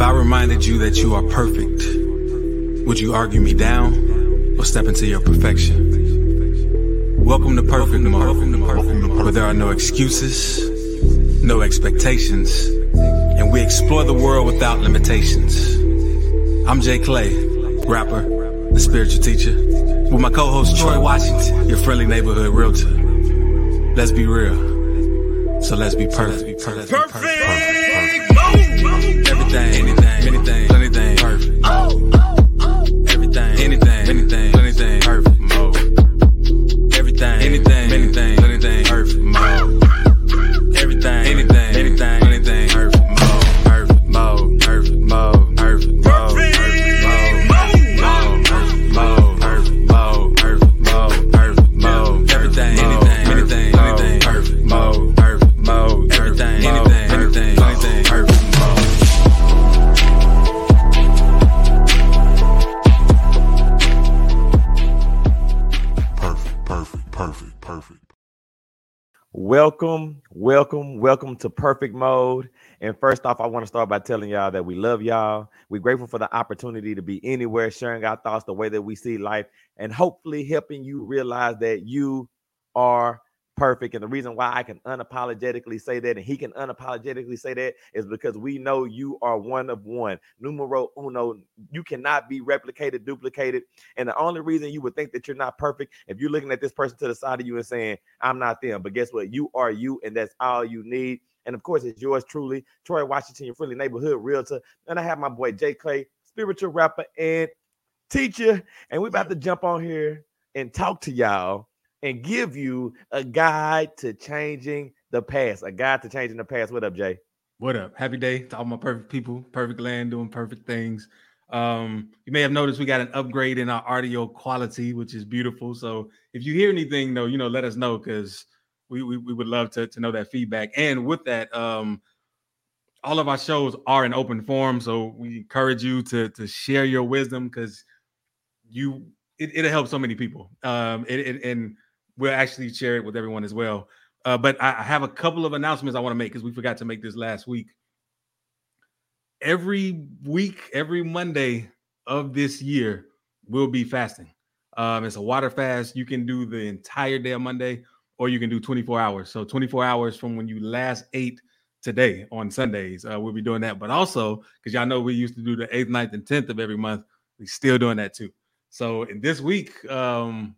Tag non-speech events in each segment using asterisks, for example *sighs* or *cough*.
If I reminded you that you are perfect, would you argue me down or step into your perfection? Welcome to Perfect Mode, where there are no excuses, no expectations, and we explore the world without limitations. I'm Jay Clay, rapper, the spiritual teacher, with my co-host Troy Washington, your friendly neighborhood realtor. Let's be real. So let's be perfect. Perfect. Welcome, to Perfect Mode. And first off, I want to start by telling y'all that we love y'all. We're grateful for the opportunity to be anywhere, sharing our thoughts, the way that we see life, and hopefully helping you realize that you are perfect. And the reason why I can unapologetically say that and he can unapologetically say that is because we know you are one of one. Numero uno. You cannot be replicated, duplicated. And the only reason you would think that you're not perfect, if you're looking at this person to the side of you and saying, I'm not them. But guess what? You are you, and that's all you need. And of course, it's yours truly, Troy Washington, your friendly neighborhood realtor. And I have my boy Jay Clay, spiritual rapper and teacher. And we're about to jump on here and talk to y'all and give you a guide to changing the past. A guide to changing the past. What up, Jay? What up? Happy day to all my perfect people, perfect land, doing perfect things. Um, you may have noticed we got an upgrade in our audio quality, which is beautiful. So if you hear anything, though, you know, let us know because we, we we would love to to know that feedback. And with that, um, all of our shows are in open form, so we encourage you to to share your wisdom because you it, it'll help so many people. Um, it, it, and we'll actually share it with everyone as well. Uh, but I, have a couple of announcements I want to make because we forgot to make this last week. Every week, every Monday of this year, we'll be fasting. Um, it's a water fast. You can do the entire day of Monday, or you can do 24 hours. So 24 hours from when you last ate today on Sundays. Uh, we'll be doing that. But also, because y'all know we used to do the 8th, 9th, and 10th of every month, we're still doing that too. So in this week, um,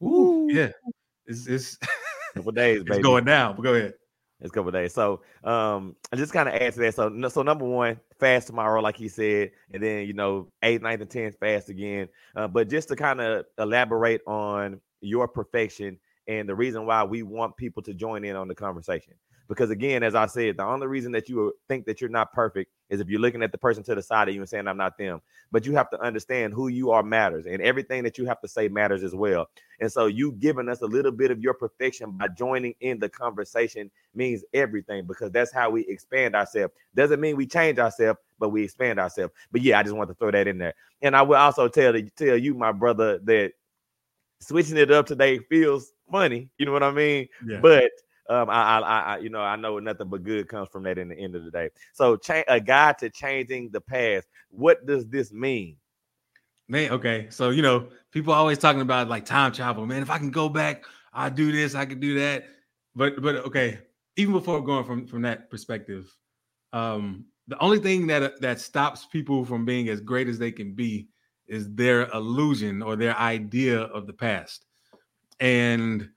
woo, yeah, *laughs* it's, it's *laughs* Couple days, it's going down. But go ahead. It's a couple days. So um I just kind of add to that. So so number one, fast tomorrow, like he said, and then you know, eighth, ninth, and tenth fast again. Uh, but just to kind of elaborate on your perfection and the reason why we want people to join in on the conversation. Because again, as I said, the only reason that you think that you're not perfect is if you're looking at the person to the side of you and saying, I'm not them. But you have to understand who you are matters, and everything that you have to say matters as well. And so you giving us a little bit of your perfection by joining in the conversation means everything because that's how we expand ourselves. Doesn't mean we change ourselves, but we expand ourselves. But yeah, I just want to throw that in there. And I will also tell tell you, my brother, that switching it up today feels funny. You know what I mean? Yeah. But um, I, I, I, you know, I know nothing but good comes from that in the end of the day. So, cha- a guide to changing the past. What does this mean? Man, okay. So, you know, people always talking about like time travel. Man, if I can go back, I do this, I can do that. But but okay, even before going from from that perspective, um, the only thing that that stops people from being as great as they can be is their illusion or their idea of the past. And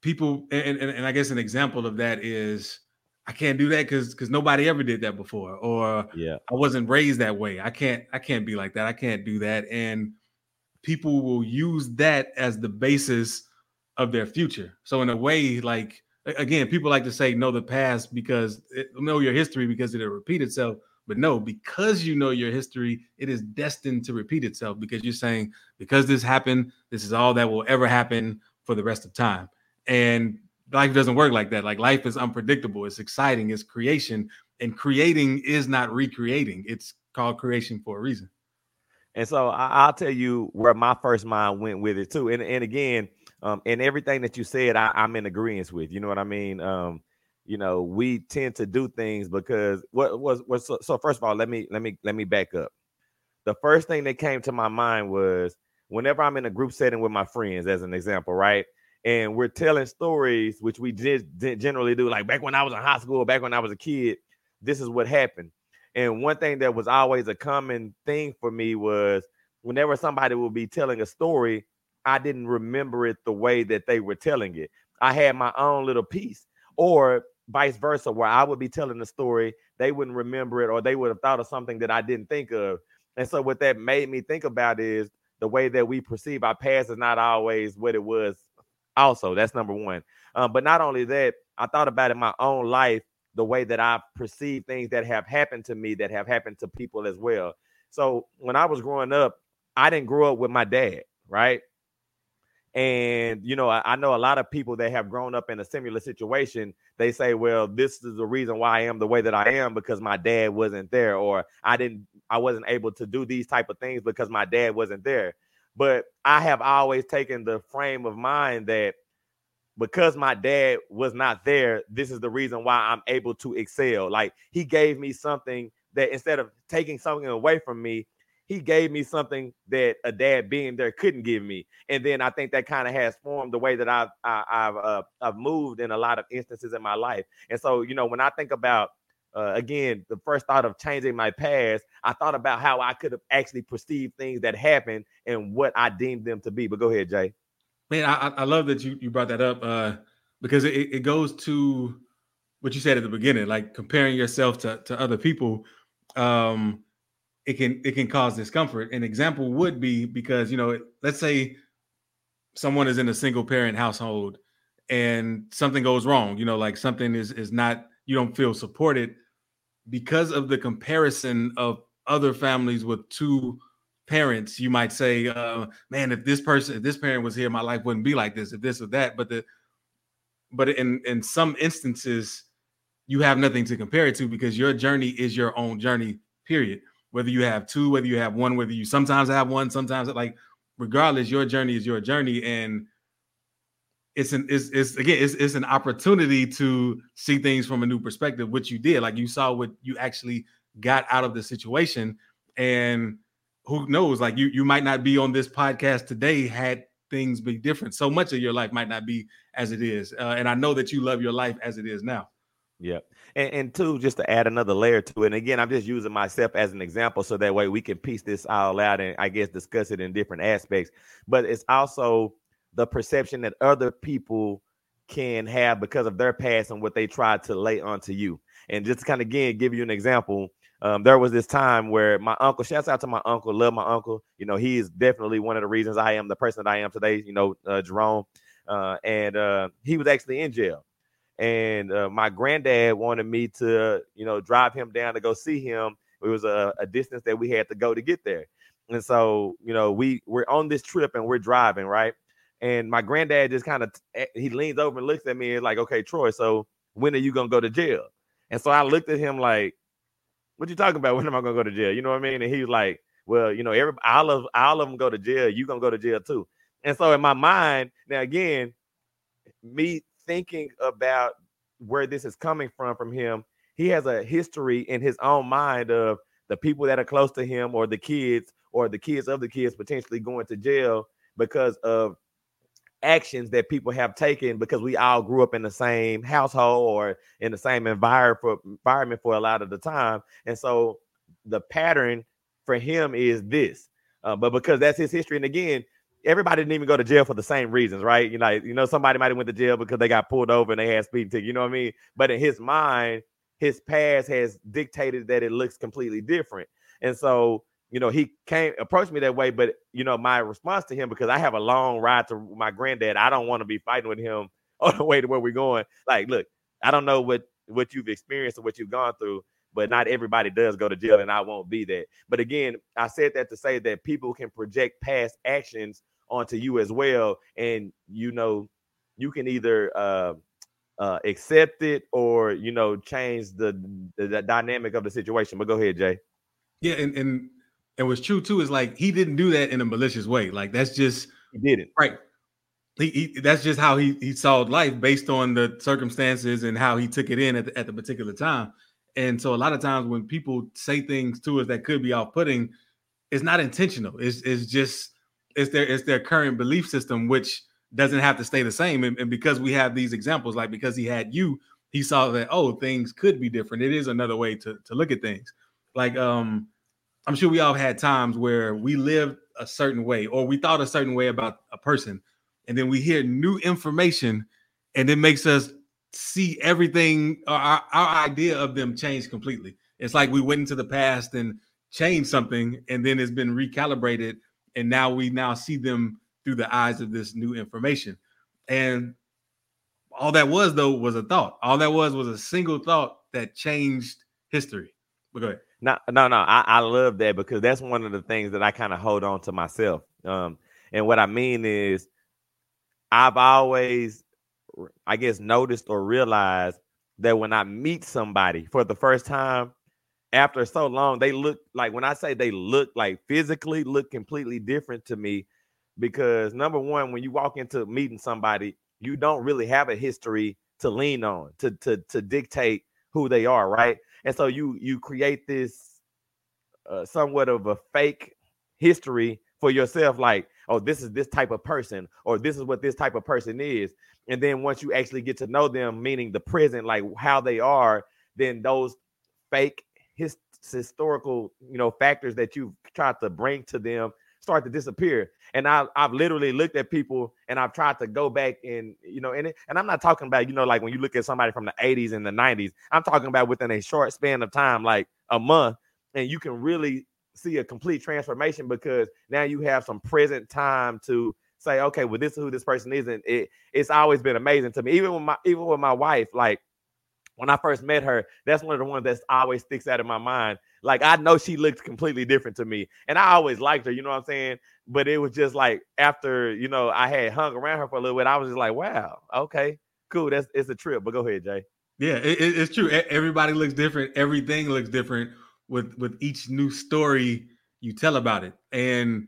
people and, and, and I guess an example of that is I can't do that because because nobody ever did that before, or Yeah. I wasn't raised that way. I can't I can't be like that. I can't do that. And people will use that as the basis of their future. So in a way, like again, people like to say know the past because it, know your history because it'll repeat itself. But no, because you know your history, it is destined to repeat itself because you're saying because this happened, this is all that will ever happen for the rest of time. And life doesn't work like that. Like life is unpredictable. It's exciting. It's creation, and creating is not recreating. It's called creation for a reason. And so I, I'll tell you where my first mind went with it too. And and again, um, and everything that you said, I, I'm in agreement with. You know what I mean? Um, you know, we tend to do things because what was what so, so first of all, let me let me let me back up. The first thing that came to my mind was whenever I'm in a group setting with my friends, as an example, right? And we're telling stories, which we did generally do, like back when I was in high school, back when I was a kid, this is what happened. And one thing that was always a common thing for me was whenever somebody would be telling a story, I didn't remember it the way that they were telling it. I had my own little piece, or vice versa, where I would be telling the story, they wouldn't remember it, or they would have thought of something that I didn't think of. And so, what that made me think about is the way that we perceive our past is not always what it was. Also, that's number one. Um, but not only that, I thought about in my own life the way that I perceive things that have happened to me that have happened to people as well. So when I was growing up, I didn't grow up with my dad, right? And you know, I, I, know a lot of people that have grown up in a similar situation. They say, "Well, this is the reason why I am the way that I am because my dad wasn't there, or I didn't, I wasn't able to do these type of things because my dad wasn't there." But I have always taken the frame of mind that because my dad was not there, this is the reason why I'm able to excel. Like he gave me something that instead of taking something away from me, he gave me something that a dad being there couldn't give me. And then I think that kind of has formed the way that I've I, have i uh, I've moved in a lot of instances in my life. And so you know when I think about uh, again the first thought of changing my past, I thought about how I could have actually perceived things that happened and what I deemed them to be. But go ahead, Jay. Man, I, I love that you you brought that up uh, because it, it goes to what you said at the beginning, like comparing yourself to to other people. Um, it can it can cause discomfort. An example would be because you know, let's say someone is in a single parent household and something goes wrong, you know, like something is is not you don't feel supported because of the comparison of other families with two parents you might say uh, man if this person if this parent was here my life wouldn't be like this if this or that but the but in in some instances you have nothing to compare it to because your journey is your own journey period whether you have two, whether you have one, whether you sometimes have one, sometimes like regardless, your journey is your journey. And it's an it's, it's again it's, it's an opportunity to see things from a new perspective, which you did. Like you saw what you actually got out of the situation. And who knows, like you you might not be on this podcast today had things be different. So much of your life might not be as it is. Uh, and I know that you love your life as it is now. Yep. And, and two, just to add another layer to it. And again, I'm just using myself as an example so that way we can piece this all out and I guess discuss it in different aspects. But it's also the perception that other people can have because of their past and what they tried to lay onto you. And just kind of again give you an example, um, there was this time where my uncle, shouts out to my uncle, love my uncle. You know, he is definitely one of the reasons I am the person that I am today, you know, uh, Jerome. Uh, and uh, he was actually in jail and uh, my granddad wanted me to, you know, drive him down to go see him. It was a, a distance that we had to go to get there, and so you know we we're on this trip and we're driving right. And my granddad just kind of eh, he leans over and looks at me and like, okay, Troy, so when are you gonna go to jail? And so I looked at him like, what you talking about? *laughs* When am I gonna go to jail? You know what I mean? And he was like, well, you know, every all of all of them go to jail. You gonna go to jail too. And so in my mind, now again, me thinking about where this is coming from from him, he has a history in his own mind of the people that are close to him or the kids or the kids of the kids potentially going to jail because of actions that people have taken because we all grew up in the same household or in the same environment for, a lot of the time. And so the pattern for him is this. Uh, but because that's his history, and again, everybody didn't even go to jail for the same reasons, right? You know, you know, somebody might have went to jail because they got pulled over and they had speeding ticket. You know what I mean? But in his mind, his past has dictated that it looks completely different. And so, you know, he came approached me that way. But you know, my response to him because I have a long ride to my granddad. I don't want to be fighting with him *laughs* on the way to where we're going. Like, look, I don't know what what you've experienced or what you've gone through, but not everybody does go to jail, and I won't be that. But again, I said that to say that people can project past actions onto you as well. And you know, you can either uh, uh, accept it or you know change the, the, the dynamic of the situation. But go ahead, Jay. Yeah, and and and what's true too is like he didn't do that in a malicious way. Like that's just he did it right. he, he, that's just how he he saw life based on the circumstances and how he took it in at the, at the particular time. And so a lot of times when people say things to us that could be off-putting, it's not intentional. It's it's just it's their it's their current belief system, which doesn't have to stay the same. And, and because we have these examples, like because he had you, he saw that oh things could be different. It is another way to to look at things. Like um, I'm sure we all had times where we lived a certain way or we thought a certain way about a person and then we hear new information and it makes us see everything our, our idea of them change completely. It's like we went into the past and changed something and then it's been recalibrated and now we now see them through the eyes of this new information. And all that was though was a thought. All that was was a single thought that changed history. But go ahead no no no i, I love that because that's one of the things that i kind of hold on to myself um and what i mean is I've always, I guess, noticed or realized that when I meet somebody for the first time after so long, they look like when I say they look like physically look completely different to me. Because number one, when you walk into meeting somebody, you don't really have a history to lean on to to to dictate who they are, right? And so you you create this uh, somewhat of a fake history for yourself, like oh, this is this type of person, or this is what this type of person is. And then once you actually get to know them, meaning the present, like how they are, then those fake his, historical, you know, factors that you've tried to bring to them start to disappear. And I, I've literally looked at people and I've tried to go back and, you know, and, it, and I'm not talking about, you know, like when you look at somebody from the 80s and the 90s, I'm talking about within a short span of time, like a month, and you can really see a complete transformation because now you have some present time to say, okay, well, this is who this person is, and it it's always been amazing to me. Even with my even with my wife, like when I first met her, that's one of the ones that always sticks out in my mind. Like I know she looked completely different to me, and I always liked her. You know what I'm saying? But it was just like after you know I had hung around her for a little bit, I was just like, wow, okay, cool. That's it's a trip. But go ahead, Jay. Yeah, it, it's true. Everybody looks different. Everything looks different with with each new story you tell about it and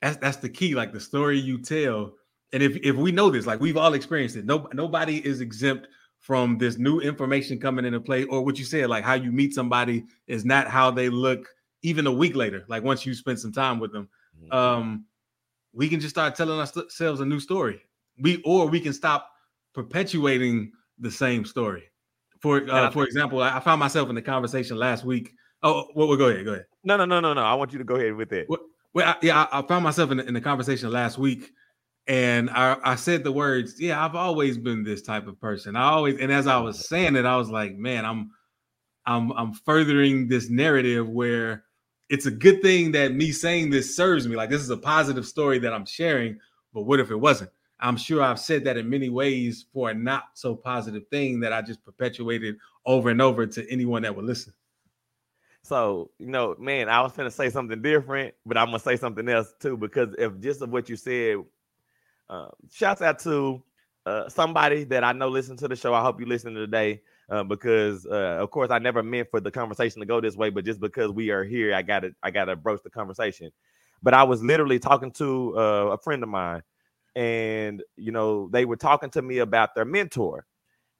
that's that's the key like the story you tell and if if we know this like we've all experienced it no nobody is exempt from this new information coming into play or what you said like how you meet somebody is not how they look even a week later like once you spend some time with them mm-hmm. um we can just start telling ourselves a new story we or we can stop perpetuating the same story for uh, for example, I found myself in the conversation last week. Oh, well, well, go ahead, go ahead. No, no, no, no, no. I want you to go ahead with it. Well, well I, yeah, I, I, found myself in the, in the conversation last week, and I, I said the words, "Yeah, I've always been this type of person." I always, and as I was saying it, I was like, "Man, I'm, I'm, I'm furthering this narrative where." It's a good thing that me saying this serves me. Like this is a positive story that I'm sharing, but what if it wasn't? I'm sure I've said that in many ways for a not so positive thing that I just perpetuated over and over to anyone that would listen. So, you know, man, I was to say something different, but I'm to say something else too, because if just of what you said, uh, shouts out to uh, somebody that I know listen to the show. I hope you listen today uh, because, uh, of course, I never meant for the conversation to go this way, but just because we are here, I got to, I got to broach the conversation. But I was literally talking to uh, a friend of mine and you know they were talking to me about their mentor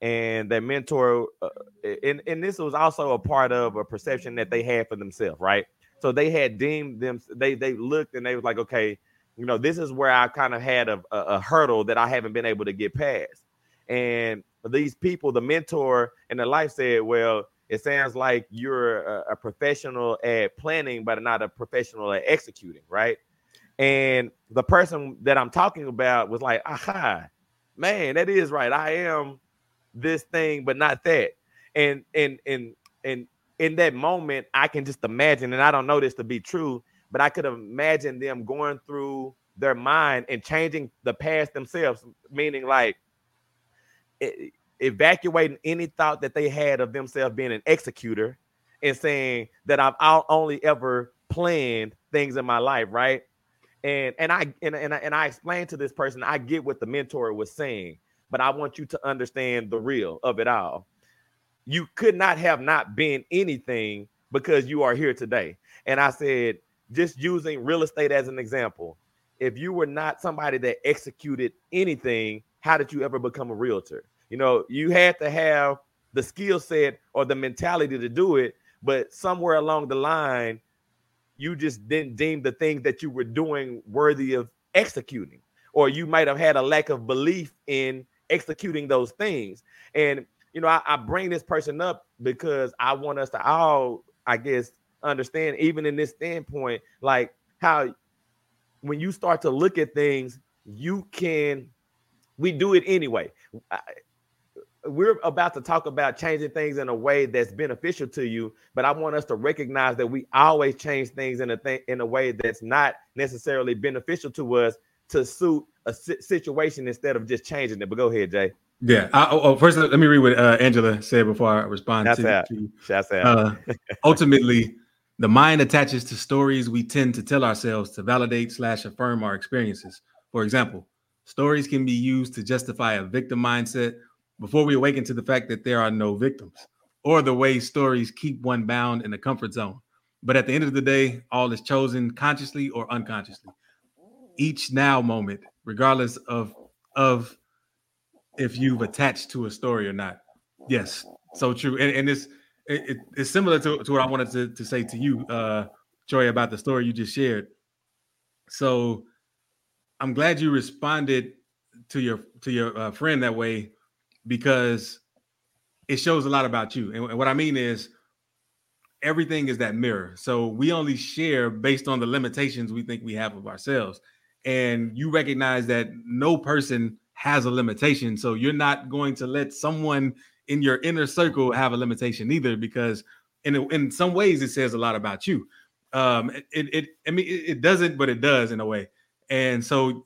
and their mentor and, and this was also a part of a perception that they had for themselves right so they had deemed them they they looked and they was like okay you know this is where i kind of had a, a, a hurdle that i haven't been able to get past and these people the mentor and the life said well it sounds like you're a, a professional at planning but not a professional at executing right and the person that I'm talking about was like, aha, man, that is right. I am this thing, but not that. And and and and in that moment, I can just imagine, and I don't know this to be true, but I could imagine them going through their mind and changing the past themselves, meaning like evacuating any thought that they had of themselves being an executor and saying that I've only ever planned things in my life, right? and and I and, and I, and I explained to this person, I get what the mentor was saying, but I want you to understand the real of it all. You could not have not been anything because you are here today. And I said, just using real estate as an example, if you were not somebody that executed anything, how did you ever become a realtor? You know, you had to have the skill set or the mentality to do it, but somewhere along the line, you just didn't deem the things that you were doing worthy of executing, or you might have had a lack of belief in executing those things. And you know, I, I bring this person up because I want us to all, I guess, understand, even in this standpoint, like how when you start to look at things, you can we do it anyway. we're about to talk about changing things in a way that's beneficial to you, but I want us to recognize that we always change things in a thing in a way that's not necessarily beneficial to us to suit a situation instead of just changing it. But go ahead, Jay. Yeah. I, oh, oh, first, let me read what uh, Angela said before I respond. That's to, to That's uh, ultimately, the mind attaches to stories we tend to tell ourselves to validate slash affirm our experiences. For example, stories can be used to justify a victim mindset before we awaken to the fact that there are no victims, or the way stories keep one bound in a comfort zone. But at the end of the day, all is chosen consciously or unconsciously. Each now moment, regardless of of if you've attached to a story or not. Yes, so true. And, and it's it, it's similar to, to what I wanted to, to say to you, uh, about the story you just shared. So I'm glad you responded to your to your uh, friend that way because it shows a lot about you. And, and what I mean is everything is that mirror. So we only share based on the limitations we think we have of ourselves. And you recognize that no person has a limitation. So you're not going to let someone in your inner circle have a limitation either, because in in some ways it says a lot about you. Um, it, it I mean it, doesn't, but it does in a way. And so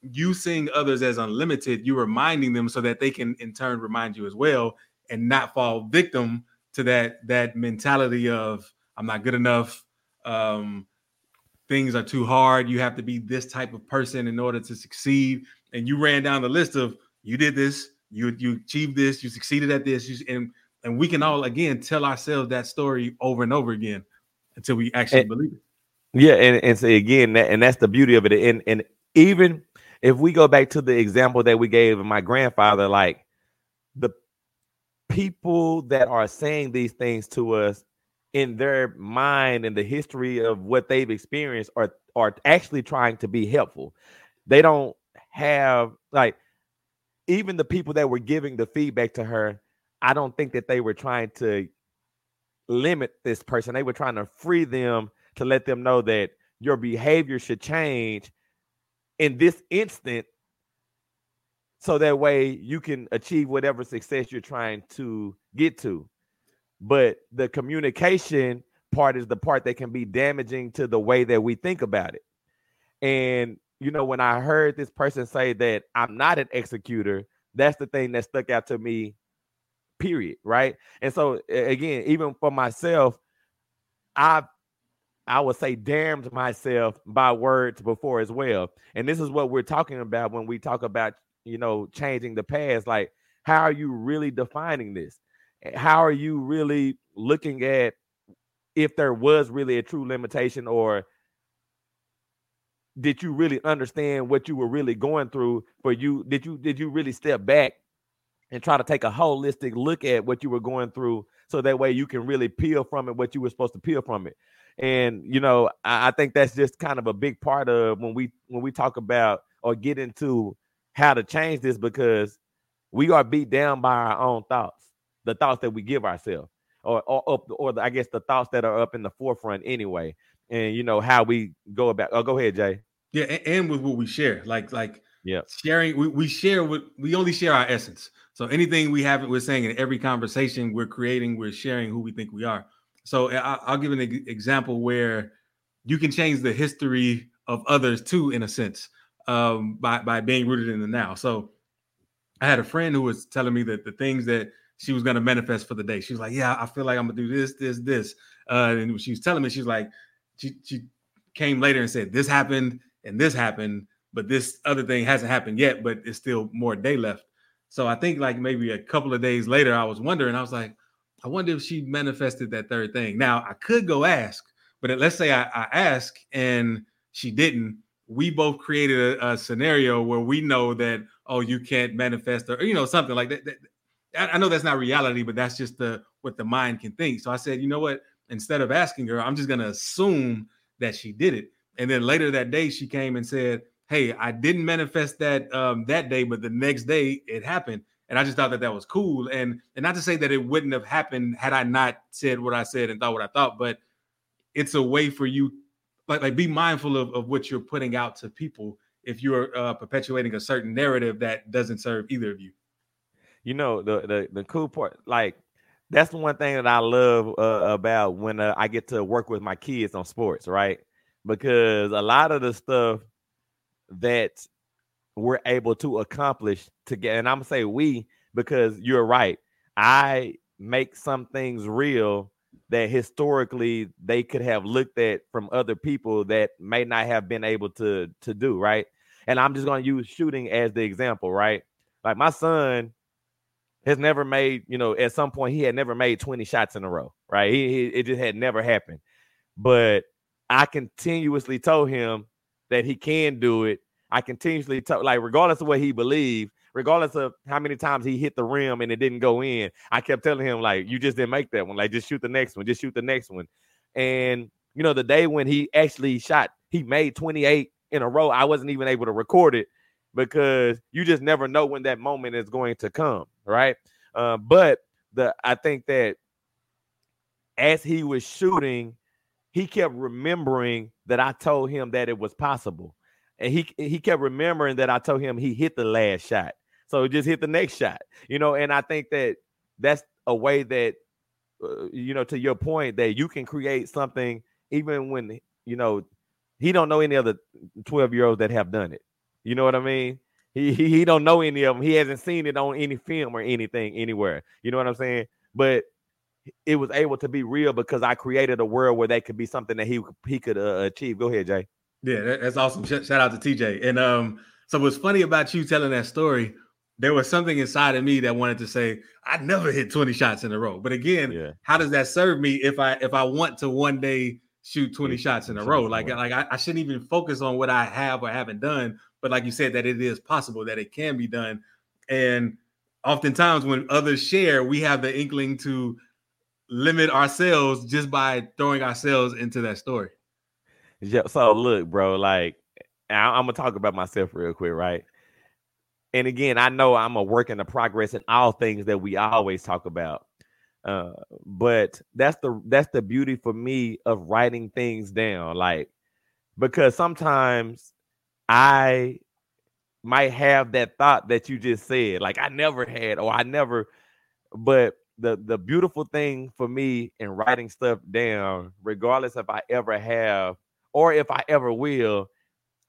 you seeing others as unlimited, you reminding them so that they can in turn remind you as well and not fall victim to that that mentality of I'm not good enough. Um, things are too hard. You have to be this type of person in order to succeed. And you ran down the list of you did this, you you achieved this, you succeeded at this, you, and and we can all again tell ourselves that story over and over again until we actually and, believe it. Yeah, and and say again, that, and that's the beauty of it. And and even if we go back to the example that we gave of my grandfather, like the people that are saying these things to us in their mind and the history of what they've experienced are are actually trying to be helpful. They don't have like even the people that were giving the feedback to her, I don't think that they were trying to limit this person. They were trying to free them to let them know that your behavior should change in this instant so that way you can achieve whatever success you're trying to get to. But the communication part is the part that can be damaging to the way that we think about it. And you know, when I heard this person say that I'm not an executor, that's the thing that stuck out to me, period. Right. And so, again, even for myself, I've I would say damned myself by words before as well. And this is what we're talking about when we talk about, you know, changing the past. Like, how are you really defining this? How are you really looking at if there was really a true limitation or did you really understand what you were really going through for you? Did you did you really step back and try to take a holistic look at what you were going through so that way you can really peel from it what you were supposed to peel from it? And you know I, I think that's just kind of a big part of when we when we talk about or get into how to change this because we are beat down by our own thoughts the thoughts that we give ourselves or or or the, I guess the thoughts that are up in the forefront anyway and you know how we go about. Oh, go ahead, Jay. Yeah, and, and with what we share, like like yeah, sharing. We, we share what we only share our essence. So anything we have, we're saying in every conversation we're creating, we're sharing who we think we are. So I, will give an example where you can change the history of others too, in a sense, um, by by being rooted in the now. So I had a friend who was telling me that the things that she was going to manifest for the day. She was like, "Yeah, I feel like I'm gonna do this, this, this." Uh, and she was telling me, she's like, she she came later and said this happened and this happened, but this other thing hasn't happened yet, but it's still more day left. So I think like maybe a couple of days later, I was wondering, I was like, I wonder if she manifested that third thing. Now I could go ask, but let's say I, I ask and she didn't. we both created a, a, scenario where we know that oh you can't manifest or you know something like that, that I know that's not reality, but that's just the what the mind can think. So I said, you know what? Instead of asking her, I'm just gonna assume that she did it. And then later that day, she came and said, "Hey, I didn't manifest that um, that day, but the next day it happened." And I just thought that that was cool. And and not to say that it wouldn't have happened had I not said what I said and thought what I thought, but it's a way for you, like like be mindful of, of what you're putting out to people if you're uh, perpetuating a certain narrative that doesn't serve either of you you know the the the cool part, like that's the one thing that I love uh, about when uh, I get to work with my kids on sports, right? Because a lot of the stuff that we're able to accomplish together, and I'm gonna say we because you're right. I make some things real that historically they could have looked at from other people that may not have been able to to do, right? And I'm just gonna use shooting as the example, right? Like my son has never made, you know, at some point he had never made 20 shots in a row, right? He, he, it just had never happened. But I continuously told him that he can do it. I continuously told, like, regardless of what he believed, regardless of how many times he hit the rim and it didn't go in, I kept telling him, like, you just didn't make that one. Like, just shoot the next one, just shoot the next one. And, you know, the day when he actually shot, he made 28 in a row. I wasn't even able to record it because you just never know when that moment is going to come, right? Uh, but the I think that as he was shooting, he kept remembering that I told him that it was possible, and he he kept remembering that I told him he hit the last shot, so just hit the next shot, you know. And I think that that's a way that uh, you know to your point that you can create something even when you know he don't know any other 12 year olds that have done it you know what I mean? He, he he don't know any of them. He hasn't seen it on any film or anything anywhere. You know what I'm saying? But it was able to be real because I created a world where that could be something that he he could uh, achieve. Go ahead, Jay. Yeah, that's awesome. Shout out to TJ. And um, so what's funny about you telling that story? There was something inside of me that wanted to say, I never hit 20 shots in a row. But again, yeah. how does that serve me if I if I want to one day shoot 20 yeah. shots in a row? Like, like I, I shouldn't even focus on what I have or haven't done, but like you said, that it is possible that it can be done. And oftentimes when others share, we have the inkling to limit ourselves just by throwing ourselves into that story. Yeah. So look, bro, like I, am gonna talk about myself real quick, right? And again, I know I'm a work in the progress in all things that we always talk about. Uh, but that's the that's the beauty for me of writing things down, like because sometimes I might have that thought that you just said, like I never had, or I never, but the the beautiful thing for me in writing stuff down, regardless if I ever have or if I ever will,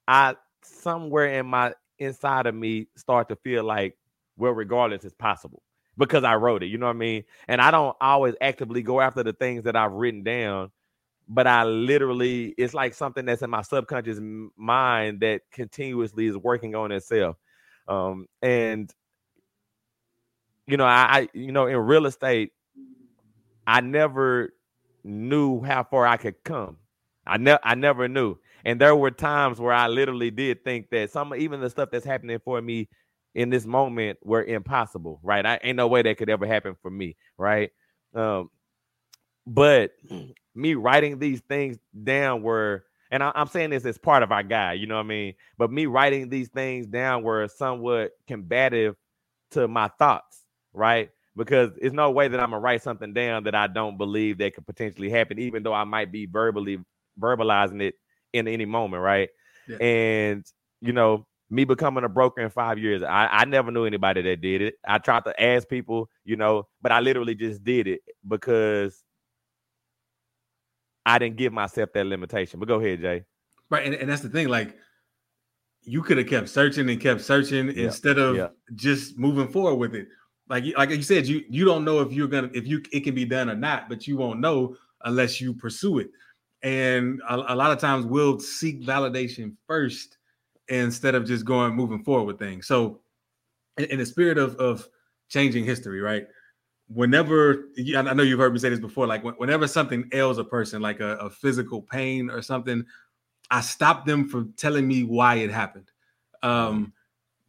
I somewhere in my inside of me start to feel like, well, regardless, it's possible because I wrote it. You know what I mean? And I don't always actively go after the things that I've written down but I literally, it's like something that's in my subconscious mind that continuously is working on itself. Um, and you know, I, I, you know, in real estate, I never knew how far I could come. I never, I never knew. And there were times where I literally did think that some, even the stuff that's happening for me in this moment were impossible. Right? I ain't no way that could ever happen for me. Right? Um, but me writing these things down were, and I, am saying this as part of our guide, you know what I mean? But me writing these things down were somewhat combative to my thoughts, right? Because it's no way that I'm gonna write something down that I don't believe that could potentially happen, even though I might be verbally verbalizing it in any moment, right? Yeah. And you know, me becoming a broker in five years, I, I never knew anybody that did it. I tried to ask people, you know, but I literally just did it because I didn't give myself that limitation. But go ahead, Jay. Right, and, and that's the thing. Like, you could have kept searching and kept searching yeah. instead of yeah. just moving forward with it. Like, like you said, you you don't know if you're gonna if you it can be done or not, but you won't know unless you pursue it. And a, a lot of times we'll seek validation first instead of just going moving forward with things. So, in, in the spirit of of changing history, right? Whenever I know you've heard me say this before, like whenever something ails a person, like a, a physical pain or something, I stop them from telling me why it happened. Um,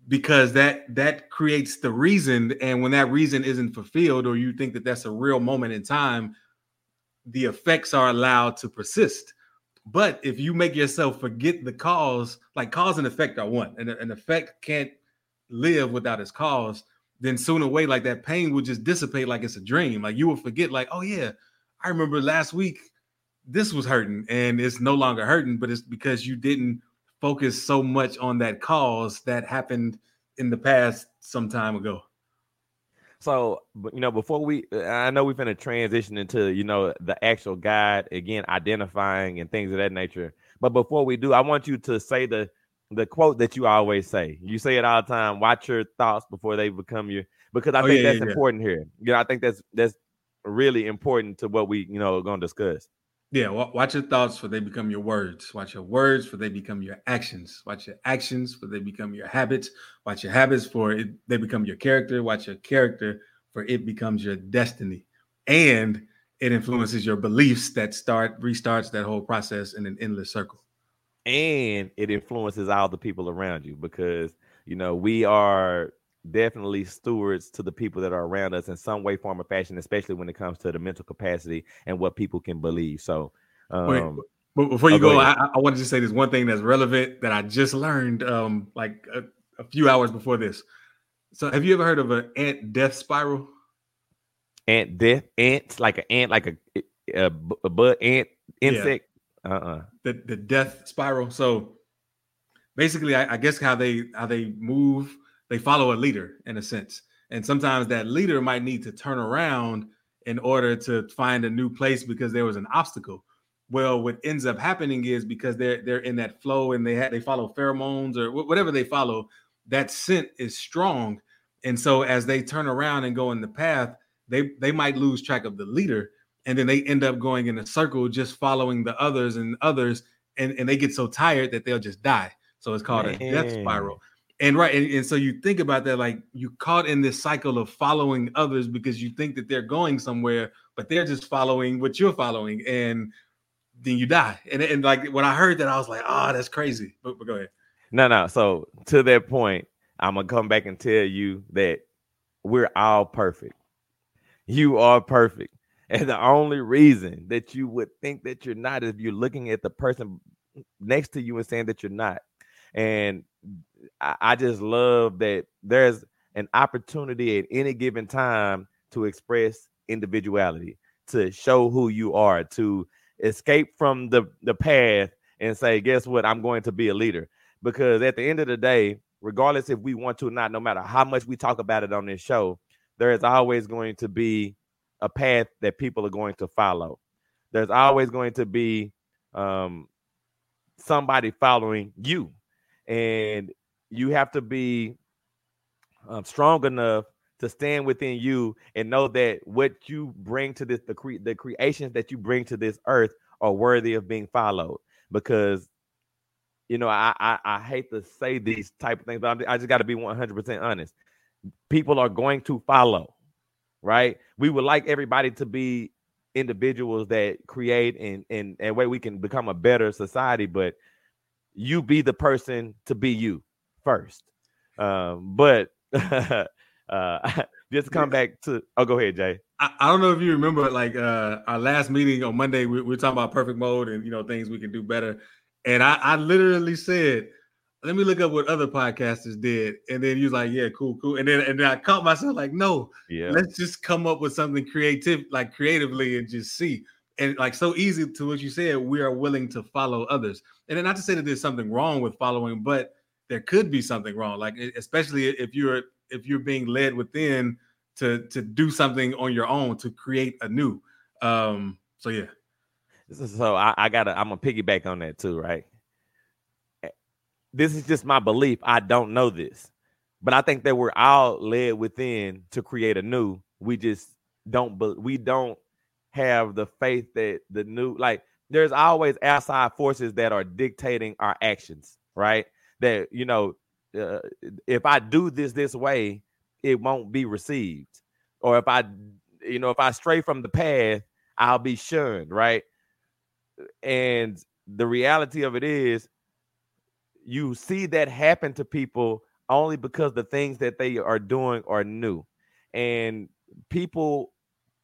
because that that creates the reason and when that reason isn't fulfilled or you think that that's a real moment in time the effects are allowed to persist but if you make yourself forget the cause like cause and effect are one and an effect can't live without its cause then soon away, like that pain will just dissipate like it's a dream like you will forget like oh yeah i remember last week this was hurting and it's no longer hurting but it's because you didn't focus so much on that cause that happened in the past some time ago. So, you know, before we, I know we're going to transition into, you know, the actual guide again, identifying and things of that nature. But before we do, I want you to say the the quote that you always say. You say it all the time. Watch your thoughts before they become your. Because I oh, think yeah, that's yeah, important yeah. here. You know, I think that's that's really important to what we, you know, are going to discuss. Yeah, watch your thoughts for they become your words. Watch your words for they become your actions. Watch your actions for they become your habits. Watch your habits for it, they become your character. Watch your character for it becomes your destiny. And it influences your beliefs that start restarts that whole process in an endless circle. And it influences all the people around you because you know we are definitely stewards to the people that are around us in some way, form, or fashion, especially when it comes to the mental capacity and what people can believe. So, um, Wait, but before you oh, go, go I, I wanted to say this one thing that's relevant that I just learned um, like a, a, few hours before this. So, have you ever heard of an ant death spiral? Ant death, ants like an ant, like a, a, a bud ant insect. Uh-uh. The the death spiral. So, basically, I, I guess how they how they move they follow a leader in a sense. And sometimes that leader might need to turn around in order to find a new place because there was an obstacle. Well, what ends up happening is because they're they're in that flow and they have they follow pheromones or whatever they follow, that scent is strong. And so as they turn around and go in the path, they they might lose track of the leader and then they end up going in a circle just following the others and others and, and they get so tired that they'll just die. So it's called Man. a death spiral. And right and, and, so you think about that like you caught in this cycle of following others because you think that they're going somewhere but they're just following what you're following and then you die. And, and like when i heard that i was like oh that's crazy. But, but go ahead. No no. So to that point i'm gonna come back and tell you that we're all perfect. You are perfect and the only reason that you would think that you're not is if you're looking at the person next to you and saying that you're not and I, I just love that there's an opportunity at any given time to express individuality, to show who you are, to escape from the, the path and say, guess what? I'm going to be a leader. Because at the end of the day, regardless if we want to or not, no matter how much we talk about it on this show, there is always going to be a path that people are going to follow. There's always going to be um, somebody following you. And you have to be um, strong enough to stand within you and know that what you bring to this the cre- the creations that you bring to this earth are worthy of being followed because you know I I, I hate to say these type of things but i just got to be 100% honest people are going to follow right we would like everybody to be individuals that create and and and way we can become a better society but you be the person to be you first. Um, but *laughs* uh, *laughs* just come back to. Oh, go ahead, Jay. I, I, don't know if you remember, like uh, our last meeting on Monday, we, we were talking about perfect mode and you know things we can do better. And I, I literally said, "Let me look up what other podcasters did." And then you was like, "Yeah, cool, cool." And then and then I caught myself like, "No, yeah, let's just come up with something creative, like creatively, and just see." And like so easy to what you said, we are willing to follow others. And then not to say that there's something wrong with following, but there could be something wrong like especially if you're if you're being led within to to do something on your own to create a new um so yeah so I, I gotta i'm gonna piggyback on that too right this is just my belief. I don't know this. But i think that we're all led within to create a new we just don't we don't have the faith that the new like there's always outside forces that are dictating our actions right? That you know uh, if I do this this way, it won't be received, or if I you know if I stray from the path, I'll be shunned, right? And the reality of it is you see that happen to people only because the things that they are doing are new. And people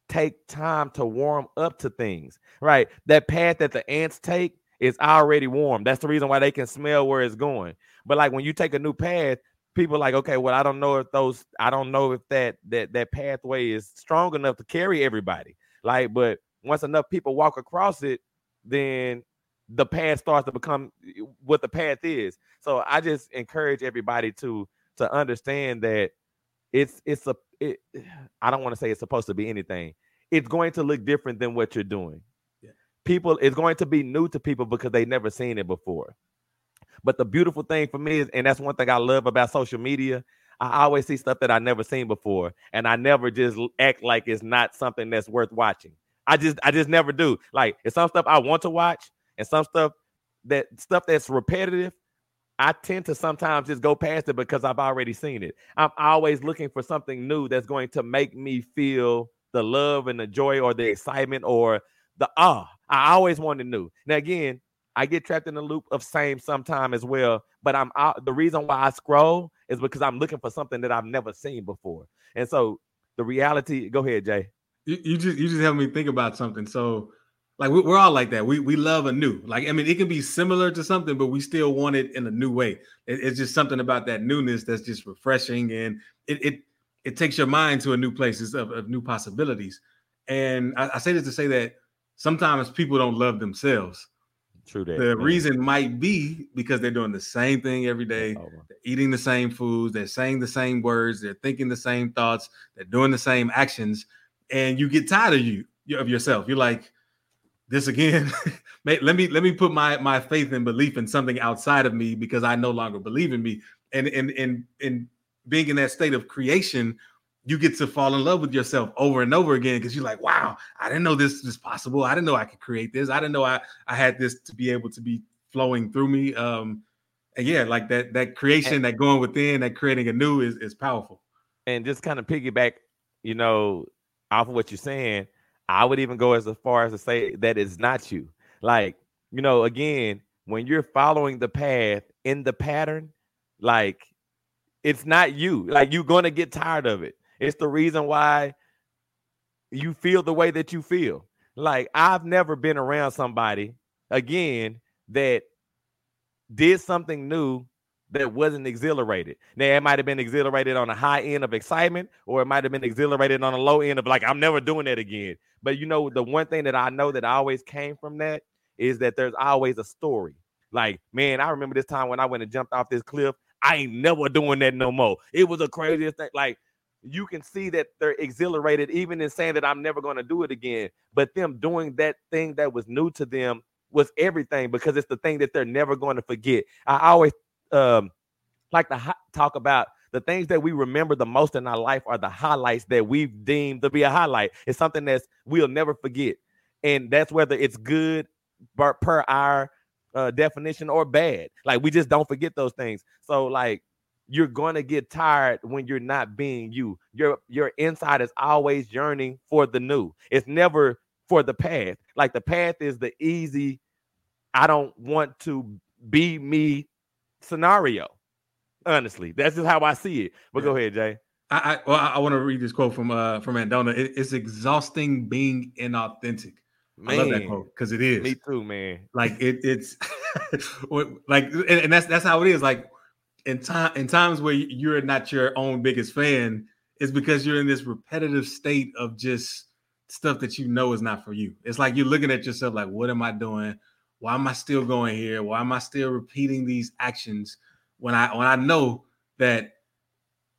take time to warm up to things, right? That path that the ants take is already warm. That's the reason why they can smell where it's going. But like when you take a new path, people like, okay, well, I don't know if those, I don't know if that that that pathway is strong enough to carry everybody. Like, but once enough people walk across it, then the path starts to become eh, what the path is. So I just encourage everybody to to understand that it's it's a it, I don't want to say it's supposed to be anything. It's going to look different than what you're doing. Yeah. People it's going to be new to people because they've never seen it before. But the beautiful thing for me is, and that's one thing I love about social media. I always see stuff that I never seen before, and I never just act like it's not something that's worth watching. I just I just never do. Like it's some stuff I want to watch, and some stuff that stuff that's repetitive. I tend to sometimes just go past it because I've already seen it. I'm always looking for something new that's going to make me feel the love and the joy or the excitement or the ah. I always want wanted new. Now again, I get trapped in the loop of same sometime as well. But I'm out. The reason why I scroll is because I'm looking for something that I've never seen before. And so the reality. Go ahead, Jay. You, you just you just help me think about something. So like we're all like that. We we love a new. Like I mean, it can be similar to something, but we still want it in a new way. It, it's just something about that newness that's just refreshing, and it it it takes your mind to a new places of, of new possibilities. And I, I say this to say that sometimes people don't love themselves. True that. The reason might be because they're doing the same thing every day. Oh, they're eating the same foods. They're saying the same words. They're thinking the same thoughts. They're doing the same actions, and you get tired of you of yourself. You're like, this again. *laughs* let me let me put my my faith and belief in something outside of me because I no longer believe in me. And and and and being in that state of creation you get to fall in love with yourself over and over again because you're like, wow, I didn't know this was possible. I didn't know I could create this. I didn't know I, I had this to be able to be flowing through me. Um, and yeah, like that that creation, and, that going within, that creating a new is is powerful. And just kind of piggyback, you know, off of what you're saying, I would even go as far as to say that it's not you. Like, you know, again, when you're following the path in the pattern, like it's not you. Like you're gonna get tired of it it's the reason why you feel the way that you feel. Like I've never been around somebody again that did something new that wasn't exhilarated. Now it might have been exhilarated on a high end of excitement, or it might have been exhilarated on a low end of like, I'm never doing that again. But you know, the one thing that I know that always came from that is that there's always a story. Like, man, I remember this time when I went and jumped off this cliff. I ain't never doing that no more. It was the craziest thing. Like, you can see that they're exhilarated, even in saying that I'm never going to do it again. But them doing that thing that was new to them was everything because it's the thing that they're never going to forget. I always um, like to talk about the things that we remember the most in our life are the highlights that we've deemed to be a highlight. It's something that we'll never forget, and that's whether it's good per our uh, definition or bad. Like we just don't forget those things. So like you're going to get tired when you're not being you. Your your inside is always yearning for the new. It's never for the path. Like the path is the easy I don't want to be me scenario. Honestly, that's just how I see it. But yeah. go ahead, Jay. I, I well, I, want to read this quote from uh from Andona. It, it's exhausting being inauthentic. Man, I love that quote because it is. Me too, man. Like it, it's *laughs* like, and, and that's that's how it is. Like in time in times where you're not your own biggest fan is because you're in this repetitive state of just stuff that you know is not for you. It's like you're looking at yourself like, what am I doing? Why am I still going here? Why am I still repeating these actions when I when I know that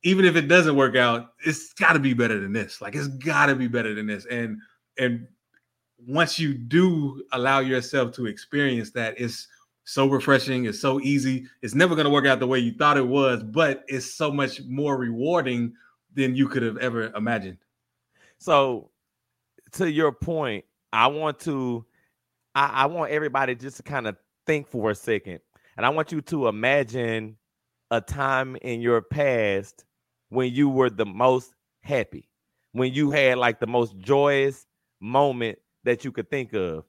even if it doesn't work out, it's got to be better than this. Like it's got to be better than this. And and once you do allow yourself to experience that, it's so refreshing. It's so easy. It's never going to work out the way you thought it was, but it's so much more rewarding than you could have ever imagined. So, to your point, I want to, I, I want everybody just to kind of think for a second, and I want you to imagine a time in your past when you were the most happy, when you had like the most joyous moment that you could think of,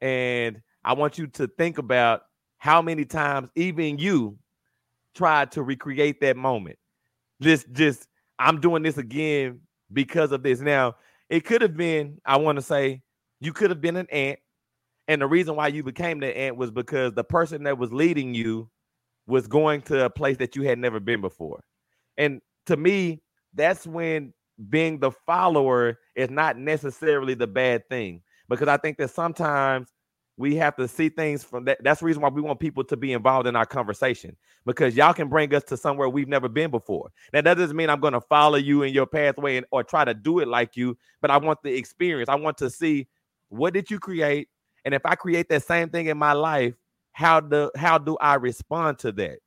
and I want you to think about how many times even you tried to recreate that moment. This just I'm doing this again because of this. Now, it could have been, I want to say, you could have been an ant. And the reason why you became the ant was because the person that was leading you was going to a place that you had never been before. And to me, that's when being the follower is not necessarily the bad thing. Because I think that sometimes we have to see things from that. That's the reason why we want people to be involved in our conversation because y'all can bring us to somewhere we've never been before. Now, that doesn't mean I'm going to follow you in your pathway and, or try to do it like you, but I want the experience. I want to see what did you create, and if I create that same thing in my life, how do how do I respond to that?